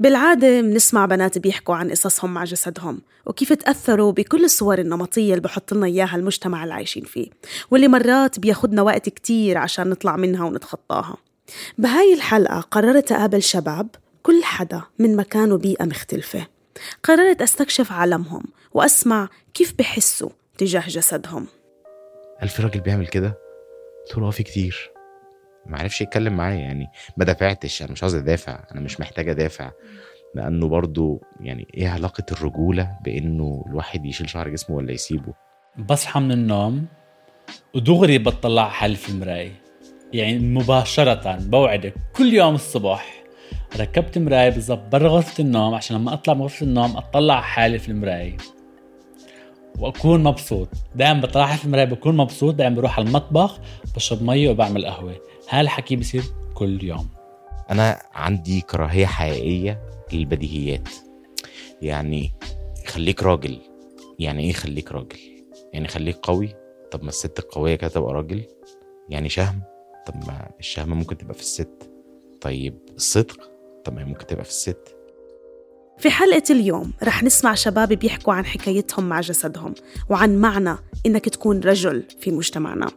بالعادة بنسمع بنات بيحكوا عن قصصهم مع جسدهم وكيف تأثروا بكل الصور النمطية اللي بحط لنا إياها المجتمع اللي عايشين فيه واللي مرات بياخدنا وقت كتير عشان نطلع منها ونتخطاها. بهاي الحلقة قررت أقابل شباب كل حدا من مكان وبيئة مختلفة. قررت أستكشف عالمهم وأسمع كيف بحسوا تجاه جسدهم. في راجل بيعمل كده؟ آه في كتير. ما عرفش يتكلم معايا يعني ما دافعتش أنا مش عاوز أدافع أنا مش محتاج أدافع. لأنه برضو يعني إيه علاقة الرجولة بإنه الواحد يشيل شعر جسمه ولا يسيبه؟ بصحى من النوم ودغري بطلع حالي في المراية يعني مباشرة بوعدك كل يوم الصبح ركبت مراية بالضبط برا غرفة النوم عشان لما أطلع من غرفة النوم أطلع حالي في المراية وأكون مبسوط. دائما بطلع في المراية بكون مبسوط دائما بروح على المطبخ بشرب مية وبعمل قهوة. هالحكي بصير كل يوم. أنا عندي كراهية حقيقية للبديهيات. يعني خليك راجل. يعني إيه خليك راجل؟ يعني خليك قوي؟ طب ما الست القوية كده تبقى راجل؟ يعني شهم؟ طب ما الشهمة ممكن تبقى في الست. طيب الصدق؟ طب ما ممكن تبقى في الست. في حلقة اليوم رح نسمع شباب بيحكوا عن حكايتهم مع جسدهم وعن معنى إنك تكون رجل في مجتمعنا.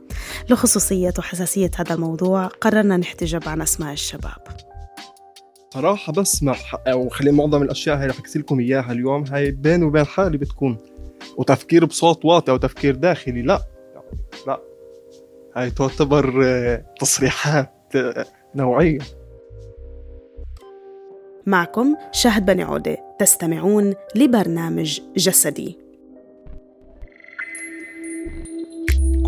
لخصوصية وحساسية هذا الموضوع قررنا نحتجب عن أسماء الشباب. صراحة بسمع أو خلي معظم الأشياء هاي رح أحكي لكم إياها اليوم هاي بيني وبين حالي بتكون. وتفكير بصوت واطي أو تفكير داخلي لا. لا. هاي تعتبر آه، تصريحات آه، نوعية. معكم شهد بني عودة تستمعون لبرنامج جسدي.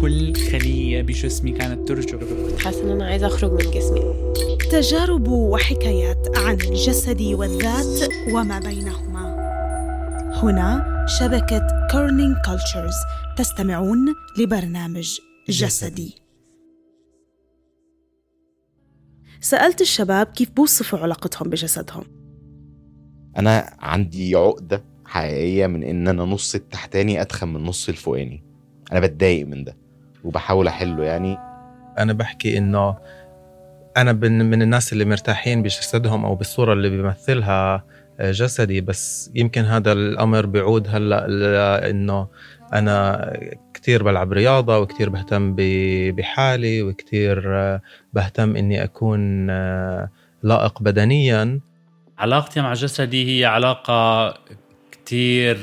كل خلية بجسمي كانت ترجف حاسة إن أنا عايزة أخرج من جسمي. تجارب وحكايات عن الجسد والذات وما بينهما. هنا شبكة Kerning Cultures تستمعون لبرنامج جسدي. سألت الشباب كيف بوصفوا علاقتهم بجسدهم. أنا عندي عقدة حقيقية من إن أنا نص التحتاني أتخن من نص الفوقاني. أنا بتضايق من ده وبحاول أحله يعني. أنا بحكي إنه أنا بن- من الناس اللي مرتاحين بجسدهم أو بالصورة اللي بيمثلها آه، جسدي بس يمكن هذا الأمر بيعود هلأ لأنه أنا كتير بلعب رياضة وكتير بهتم بحالي وكتير آه، بهتم إني أكون آه، لائق بدنيا. علاقتي مع جسدي هي علاقة كتير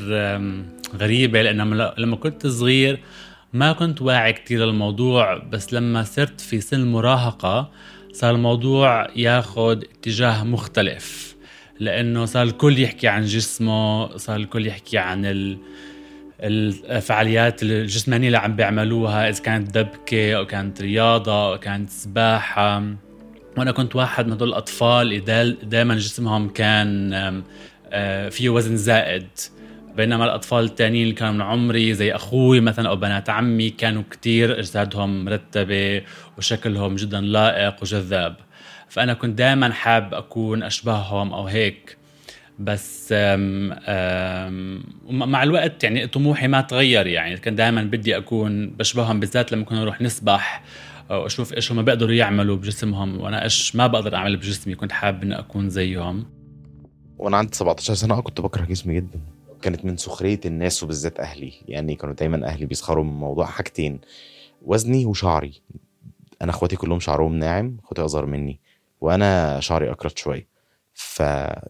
غريبة لأن لما- لما كنت صغير ما كنت واعي كتير للموضوع بس لما صرت في سن المراهقة صار الموضوع ياخد اتجاه مختلف لأنه صار الكل يحكي عن جسمه صار الكل يحكي عن ال... الفعاليات الجسمانية اللي عم بيعملوها إذا كانت دبكة أو كانت رياضة أو كانت سباحة. وأنا كنت واحد من هدول الأطفال اللي دائما جسمهم كان آه، فيه وزن زائد. بينما الأطفال التانيين اللي كانوا من عمري زي أخوي مثلا أو بنات عمي كانوا كتير أجسادهم مرتبة وشكلهم جدا لائق وجذاب. فأنا كنت دائما حاب أكون أشبههم أو هيك. بس آم آم مع الوقت يعني طموحي ما تغير يعني. كان دائما بدي أكون بشبههم بالذات لما كنا نروح نسبح وأشوف إيش هم بيقدروا يعملوا بجسمهم. وأنا إيش ما بقدر أعمل بجسمي كنت حابب إني أكون زيهم. وأنا عندي 17 سنة آه كنت بكره جسمي جدا. كانت من سخرية الناس وبالذات أهلي. يعني كانوا دايما أهلي بيسخروا من موضوع حاجتين وزني وشعري. أنا أخواتي كلهم شعرهم ناعم أخواتي أصغر مني وأنا شعري أكرت شوية. ف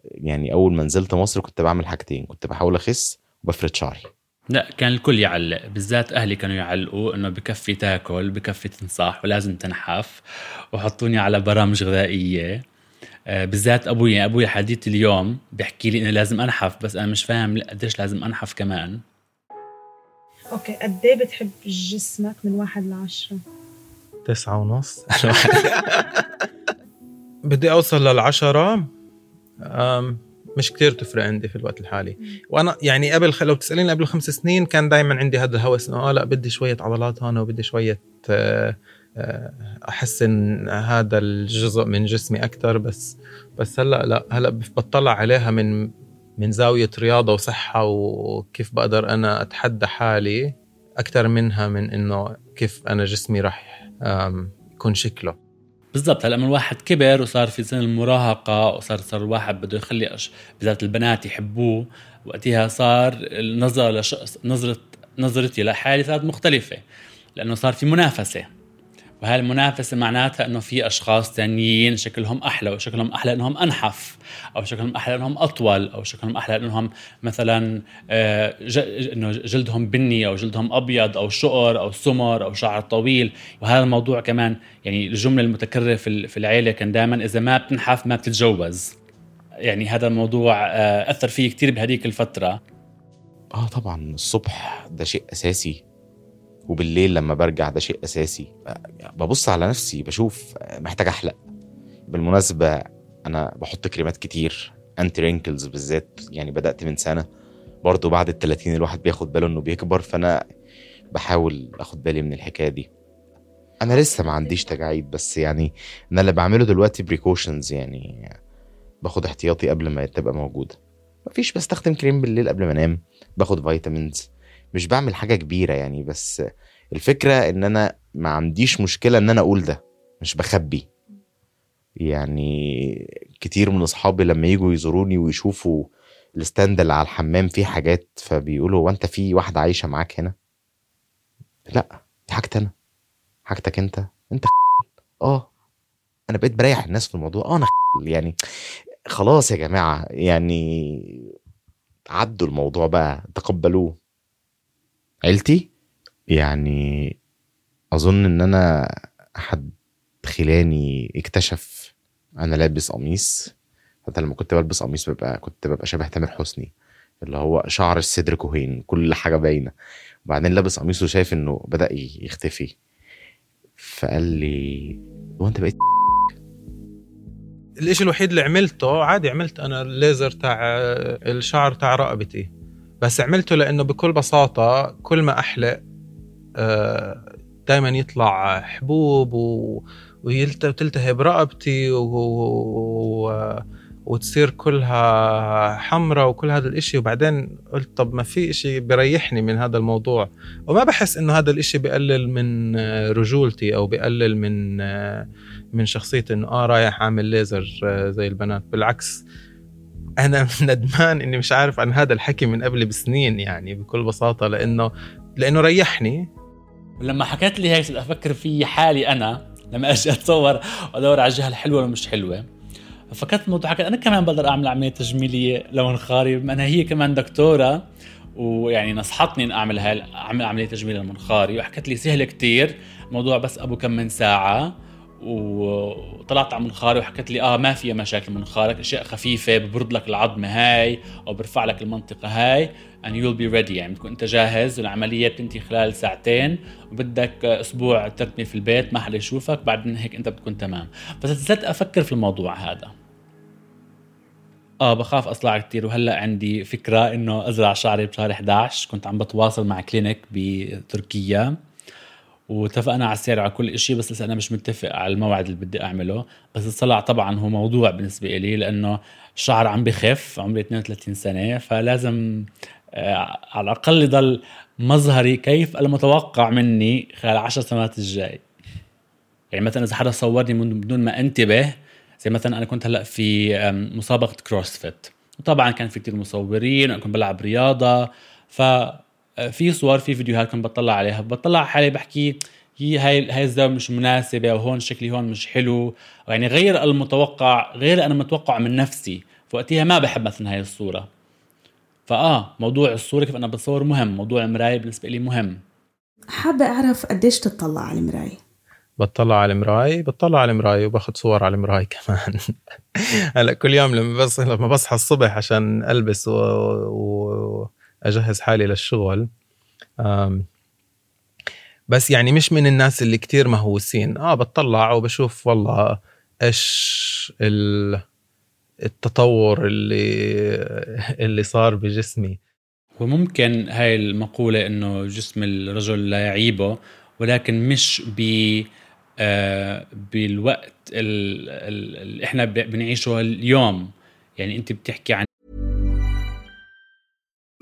يعني أول ما نزلت مصر كنت بعمل حاجتين كنت بحاول أخس وبفرد شعري. لا كان الكل يعلق بالذات أهلي كانوا يعلقوا إنه بكفي تاكل بكفي تنصح ولازم تنحف وحطوني على برامج غذائية. آه، بالذات أبوي أبوي حديث اليوم بيحكي لي إنه لازم أنحف بس أنا مش فاهم قديش لازم أنحف كمان. أوكي قد إيه بتحب جسمك من واحد لعشرة؟ تسعة ونص. بدي أوصل للعشرة. مش كتير تفرق عندي في الوقت الحالي. وأنا يعني قبل لو تسأليني قبل خمس سنين كان دائما عندي هذا الهوس إنه آه لا بدي شوية عضلات هون وبدي شوية آه، آه، احسن هذا الجزء من جسمي أكثر بس بس هلأ لا هلأ بطلع عليها من من زاوية رياضة وصحة وكيف بقدر أنا أتحدى حالي أكثر منها من إنه كيف أنا جسمي راح يكون شكله. بالضبط هلأ من الواحد كبر وصار في سن المراهقة وصار صار الواحد بده يخلي أش... بالذات البنات يحبوه. وقتها صار النظرة لش... نظره نظرتي لحالي صارت مختلفة لأنه صار في منافسة. وهاي المنافسه معناتها إنه في أشخاص تانيين شكلهم أحلى وشكلهم أحلى إنهم أنحف أو شكلهم أحلى إنهم أطول أو شكلهم أحلى إنهم مثلا آه،. إنه جلدهم بني أو جلدهم أبيض أو شقر أو سمر أو شعر طويل. وهذا الموضوع كمان يعني الجملة المتكررة في ال- في العيلة كان دائما إذا ما بتنحف ما بتتجوز. يعني هذا الموضوع آه، أثر فيه كثير بهذيك الفترة. آه طبعا الصبح ده شيء أساسي. وبالليل لما برجع ده شيء أساسي. ببص على نفسي بشوف محتاج أحلق. بالمناسبة أنا بحط كريمات كتير anti wrinkles بالذات يعني بدأت من سنة. برضو بعد ال 30 الواحد بياخد باله إنه بيكبر فأنا بحاول آخد بالي من الحكاية دي. أنا لسه ما عنديش تجاعيد بس يعني أنا اللي بعمله دلوقتي precautions يعني باخد احتياطي قبل ما تبقى موجودة. مفيش بستخدم كريم بالليل قبل ما أنام. باخد vitamins مش بعمل حاجة كبيرة يعني بس الفكرة إن أنا ما عنديش مشكلة إن أنا أقول ده مش بخبي. يعني كتير من أصحابي لما يجوا يزوروني ويشوفوا الستاند اللي على الحمام فيه حاجات فبيقولوا هو أنت في واحدة عايشة معاك هنا؟ لأ دي حاجتي أنا. حاجتك أنت. أنت آه. أنا بقيت بريح الناس في الموضوع. آه أنا يعني خلاص يا جماعة يعني عدوا الموضوع بقى تقبلوه. عيلتي؟ يعني أظن إن أنا حد خلاني اكتشف أنا لابس قميص. حتى لما كنت بلبس قميص ببقى كنت ببقى شبه تامر حسني اللي هو شعر الصدر كوهين كل حاجة باينة. وبعدين لابس قميص وشايف إنه بدأ يختفي. فقال لي هو أنت بقيت الإشي الوحيد اللي عملته عادي عملت أنا الليزر تاع الشعر تاع رقبتي. بس عملته لأنه بكل بساطة كل ما أحلق دائما يطلع حبوب و... وتلتهب رقبتي و... و... وتصير كلها حمرة وكل هذا الإشي. وبعدين قلت طب ما في إشي بريحني من هذا الموضوع. وما بحس إنه هذا الإشي بقلل من آه، رجولتي أو بقلل من آه، من شخصيتي إنه آه رايح أعمل ليزر آه، زي البنات. بالعكس أنا ندمان إني مش عارف عن هذا الحكي من قبل بسنين يعني بكل بساطة لأنه لأنه ريحني. ولما حكيت لي هيك أفكر في حالي أنا لما أجي أتصور وأدور على الجهة الحلوة ولا مش حلوة. فكرت الموضوع حكيت أنا كمان بقدر أعمل عملية تجميلية لمنخاري بما انها هي كمان دكتورة ويعني نصحتني ان أعمل هاي أعمل عملية تجميل للمنخاري وحكت لي سهله كتير الموضوع بس أبو كم من ساعة. وطلعت على منخاري وحكت لي آه ما فيها مشاكل منخارك أشياء خفيفة ببرد لك العظمة هاي أو برفع لك المنطقة هاي and you'll be ready. يعني بتكون أنت جاهز والعملية بتنتهي خلال ساعتين وبدك أسبوع ترتمي في البيت ما حدا يشوفك بعدين هيك أنت بتكون تمام. بس صرت أفكر في الموضوع هذا. آه بخاف اصلع كتير وهلأ عندي فكرة إنه أزرع شعري بشهر 11 كنت عم بتواصل مع كلينيك بتركيا. واتفقنا على السعر على كل شيء بس لسه أنا مش متفق على الموعد اللي بدي أعمله. بس الصلع طبعا هو موضوع بالنسبة لي لأنه الشعر عم بخف عمري 32 سنة فلازم آه على الأقل يضل مظهري كيف المتوقع مني خلال 10 سنوات الجاي. يعني مثلا إذا حدا صورني من بدون ما أنتبه زي مثلا أنا كنت هلأ في مسابقة كروسفيت وطبعا كان في كتير مصورين وأنا كنت بلعب رياضة ف في صور في فيديوهات كنت بطلع عليها. بطلع على حالي بحكي هي هاي هاي الزاوية مش مناسبة أو هون شكلي هون مش حلو. يعني غير المتوقع غير أنا متوقع من نفسي. فوقتها ما بحب مثلا هاي الصورة. فآه موضوع الصورة كيف أنا بتصور مهم موضوع المراية بالنسبة لي مهم. حابة أعرف قديش تطلع على المراية؟ بطلع على المراي بطلع على المراي وباخذ صور على المراي كمان. هلأ كل يوم لما بس لما بصحى الصبح عشان ألبس و... واجهز حالي للشغل. بس يعني مش من الناس اللي كتير مهووسين. آه بطلع وبشوف والله إيش ال... التطور اللي اللي صار بجسمي. وممكن هاي المقولة إنه جسم الرجل لا يعيبه ولكن مش ب آه، بالوقت اللي إحنا بنعيشه اليوم. يعني أنت بتحكي عن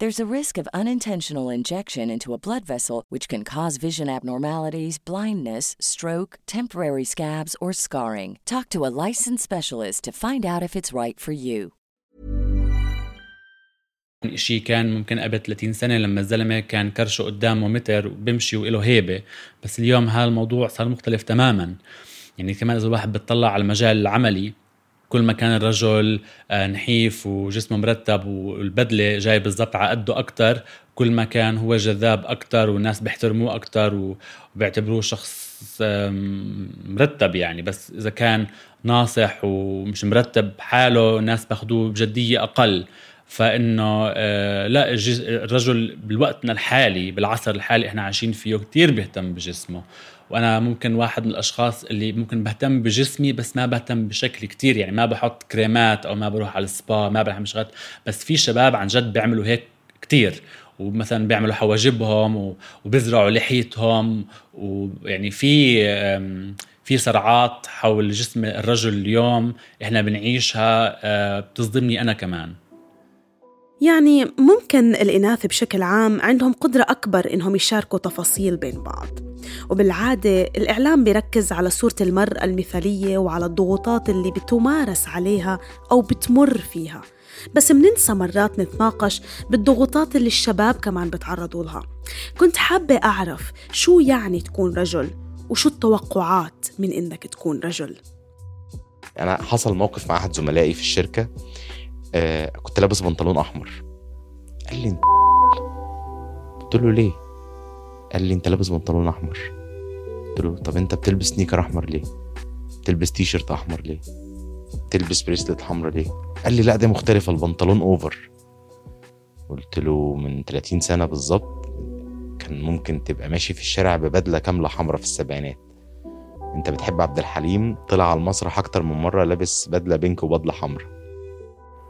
There's a risk of unintentional injection into a blood vessel, which can cause vision abnormalities, blindness, stroke, temporary scabs, or scarring. Talk to a licensed specialist to find out if it's right for you. شيء كان ممكن قبل 30 سنة لما الزلمة كان كرشه قدامه متر وبمشي وله هيبة بس اليوم هذا الموضوع صار مختلف تماما يعني كمان إذا الواحد بتطلع على المجال العملي كل ما كان الرجل آه، نحيف وجسمه مرتب والبدلة جاي بالضبط على قده أكتر كل ما كان هو جذاب أكتر والناس بيحترموه أكتر وبيعتبروه شخص مرتب يعني. بس إذا كان ناصح ومش مرتب حاله الناس باخدوه بجدية أقل. فإنه آه لا الرجل بالوقتنا الحالي بالعصر الحالي إحنا عايشين فيه كتير بيهتم بجسمه. وأنا ممكن واحد من الأشخاص اللي ممكن بهتم بجسمي بس ما بهتم بشكل كتير. يعني ما بحط كريمات أو ما بروح على السبا ما بعمل شغلات. بس في شباب عن جد بيعملوا هيك كتير. ومثلا بيعملوا حواجبهم وبيزرعوا لحيتهم ويعني في في صراعات حول جسم الرجل اليوم إحنا بنعيشها آه، بتصدمني أنا كمان. يعني ممكن الإناث بشكل عام عندهم قدرة أكبر إنهم يشاركوا تفاصيل بين بعض. وبالعادة الإعلام بيركز على صورة المرأة المثالية وعلى الضغوطات اللي بتمارس عليها أو بتمر فيها. بس مننسى مرات نتناقش بالضغوطات اللي الشباب كمان بتعرضوا لها. كنت حابة أعرف شو يعني تكون رجل وشو التوقعات من إنك تكون رجل؟ أنا حصل موقف مع أحد زملائي في الشركة. آه كنت لابس بنطلون أحمر. قال لي انت قلت له ليه؟ قال لي انت لابس بنطلون أحمر. قلت له طب أنت بتلبس sneaker أحمر ليه؟ بتلبس تي شيرت أحمر ليه؟ تلبس bracelet حمرا ليه؟ قال لي لا ده مختلف البنطلون over قلت له من 30 سنة بالظبط كان ممكن تبقى ماشي في الشارع ببدلة كاملة حمرا في السبعينات. أنت بتحب عبد الحليم؟ طلع على المسرح أكتر من مرة لابس بدلة بينك وبدلة حمرا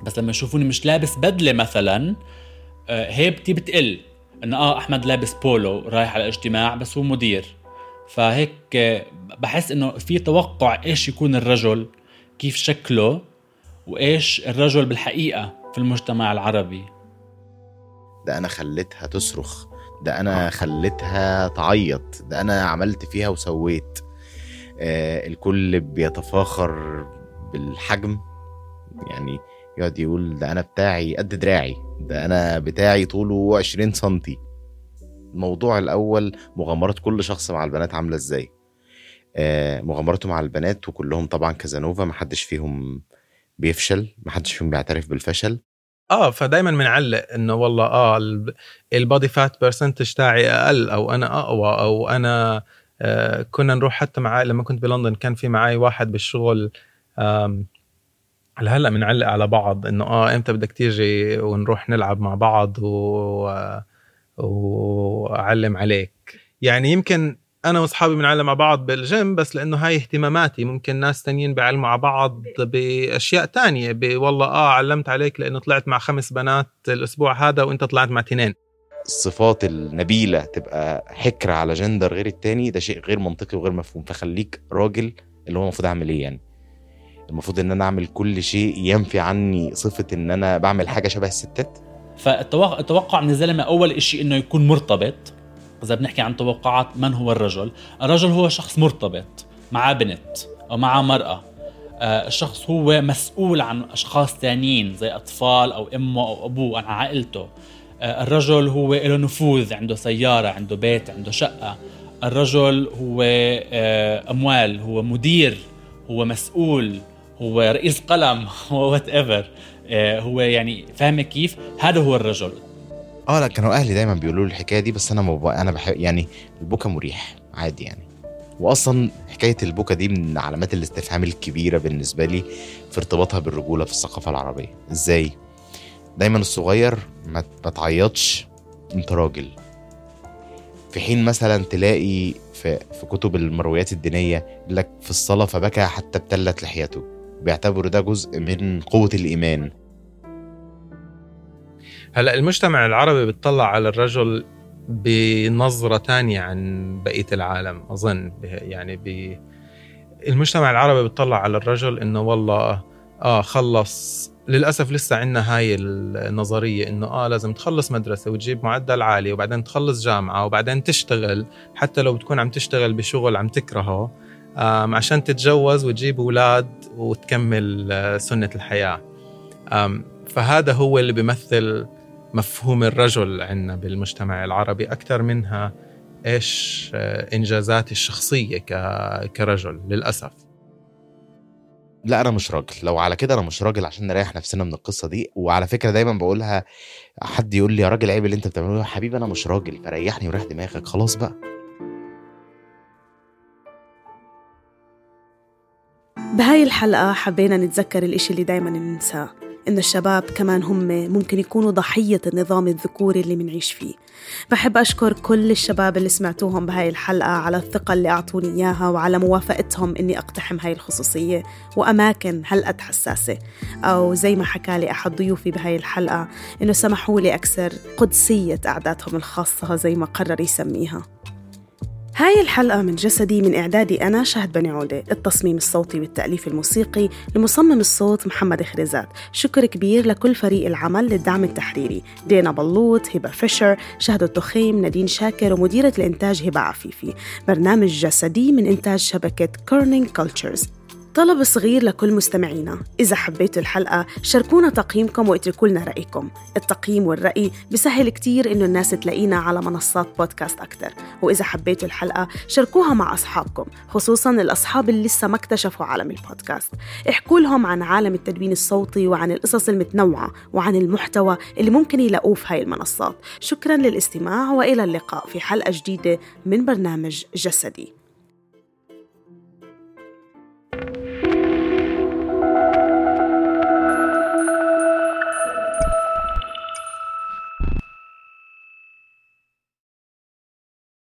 بس لما يشوفوني مش لابس بدلة مثلا آه، هيبتي بتقل إنه آه أحمد لابس بولو رايح على اجتماع بس هو مدير. فهيك آه، بحس إنه في توقع إيش يكون الرجل كيف شكله وإيش الرجل بالحقيقة في المجتمع العربي. ده أنا خليتها تصرخ ده أنا خليتها تعيط ده أنا عملت فيها وسويت. آه الكل بيتفاخر بالحجم يعني يقعد يقول ده أنا بتاعي قد دراعي ده أنا بتاعي طوله 20 سنتي. الموضوع الأول مغامرات كل شخص مع البنات عاملة إزاي؟ آه مغامراته مع البنات وكلهم طبعا كازانوفا محدش فيهم بيفشل محدش فيهم بيعترف بالفشل. آه فدايما بنعلم إنه والله آه ال body fat percentage تاعي أقل أو أنا أقوى أو أنا آه كنا نروح حتى معي لما كنت بلندن كان في معي واحد بالشغل هلأ بنعلم على بعض إنه آه إمتى بدك تيجي ونروح نلعب مع بعض و وأعلم عليك. يعني يمكن أنا وأصحابي بنعلم مع بعض بالجيم بس لأنه هاي اهتماماتي. ممكن ناس تانيين بيعلموا على بعض بأشياء تانية والله آه علمت عليك لأنه طلعت مع خمس بنات الأسبوع هذا وإنت طلعت مع تنين الصفات النبيلة تبقى حكر على جندر غير التاني ده شيء غير منطقي وغير مفهوم. فخليك راجل اللي هو المفروض أعمل إيه يعني؟ المفروض إن أنا أعمل كل شيء ينفي عني صفة إن أنا بعمل حاجة شبه الستات. فالتوقع من الزلمه أول شيء إنه يكون مرتبط. إذا بنحكي عن توقعات من هو الرجل؟ الرجل هو شخص مرتبط مع بنت أو مع مرأة. آه، الشخص هو مسؤول عن أشخاص ثانيين زي أطفال أو أمه أو أبوه عن عائلته. آه، الرجل هو له نفوذ عنده سيارة عنده بيت عنده شقة. الرجل هو آه، أموال هو مدير هو مسؤول. هو رئيس قلم whatever هو يعني فاهمة كيف؟ هذا هو الرجل. آه لا كانوا أهلي دايما بيقولوا لي الحكاية دي بس أنا مبا... أنا بحب يعني البكا مريح عادي يعني. واصلا حكاية البكا دي من علامات الاستفهام الكبيرة بالنسبة لي في ارتباطها بالرجولة في الثقافة العربية. إزاي؟ دايما الصغير ما تعيطش أنت راجل. في حين مثلا تلاقي في, في كتب المرويات الدينية لك في الصلاة فبكى حتى ابتلت لحيته. بيعتبروا ده جزء من قوة الإيمان. هلا المجتمع العربي بيطلع على الرجل بنظرة تانية عن بقية العالم أظن. يعني ب المجتمع العربي بيطلع على الرجل إنه والله آه خلص. للأسف لسه عندنا هاي النظرية إنه آه لازم تخلص مدرسة وتجيب معدل عالي وبعدين تخلص جامعة وبعدين تشتغل. حتى لو بتكون عم تشتغل بشغل عم تكرهه عشان تتجوز وتجيب أولاد وتكمل آه، سنة الحياة. فهذا هو اللي بيمثل مفهوم الرجل عندنا بالمجتمع العربي أكثر منها إيش آه، إنجازاتي الشخصية كرجل للأسف. لا أنا مش راجل. لو على كده أنا مش راجل عشان نريح نفسنا من القصة دي. وعلى فكرة دايما بقولها حد يقول لي يا راجل عيب اللي أنت بتعمله يا حبيبي أنا مش راجل. فريحني وريح دماغك. خلاص بقى. بهاي الحلقة حبينا نتذكر الإشي اللي دايما ننساه إن الشباب كمان هم ممكن يكونوا ضحية النظام الذكوري اللي منعيش فيه. بحب أشكر كل الشباب اللي سمعتوهم بهاي الحلقة على الثقة اللي أعطوني إياها وعلى موافقتهم إني أقتحم هاي الخصوصية وأماكن هلقد حساسة. أو زي ما حكى لي أحد ضيوفي بهاي الحلقة إنه سمحوا لي أكسر قدسية أعدادهم الخاصة زي ما قرر يسميها. هاي الحلقة من جسدي من إعدادي أنا شهد بني عودة التصميم الصوتي والتأليف الموسيقي لمصمم الصوت محمد خريزات. شكر كبير لكل فريق العمل للدعم التحريري. دينا بلوط هبة فيشر شهد التخيم نادين شاكر ومديرة الإنتاج هبة عفيفي. برنامج جسدي من إنتاج شبكة Kerning Cultures طلب صغير لكل مستمعينا. إذا حبيتوا الحلقة شاركونا تقييمكم واتركوا لنا رأيكم. التقييم والرأي بسهل كتير إنه الناس تلاقينا على منصات بودكاست أكتر. وإذا حبيتوا الحلقة شاركوها مع أصحابكم خصوصا الأصحاب اللي لسه ما اكتشفوا عالم البودكاست. احكوا لهم عن عالم التدوين الصوتي وعن القصص المتنوعة وعن المحتوى اللي ممكن يلاقوه في هاي المنصات. شكرا للاستماع وإلى اللقاء في حلقة جديدة من برنامج جسدي.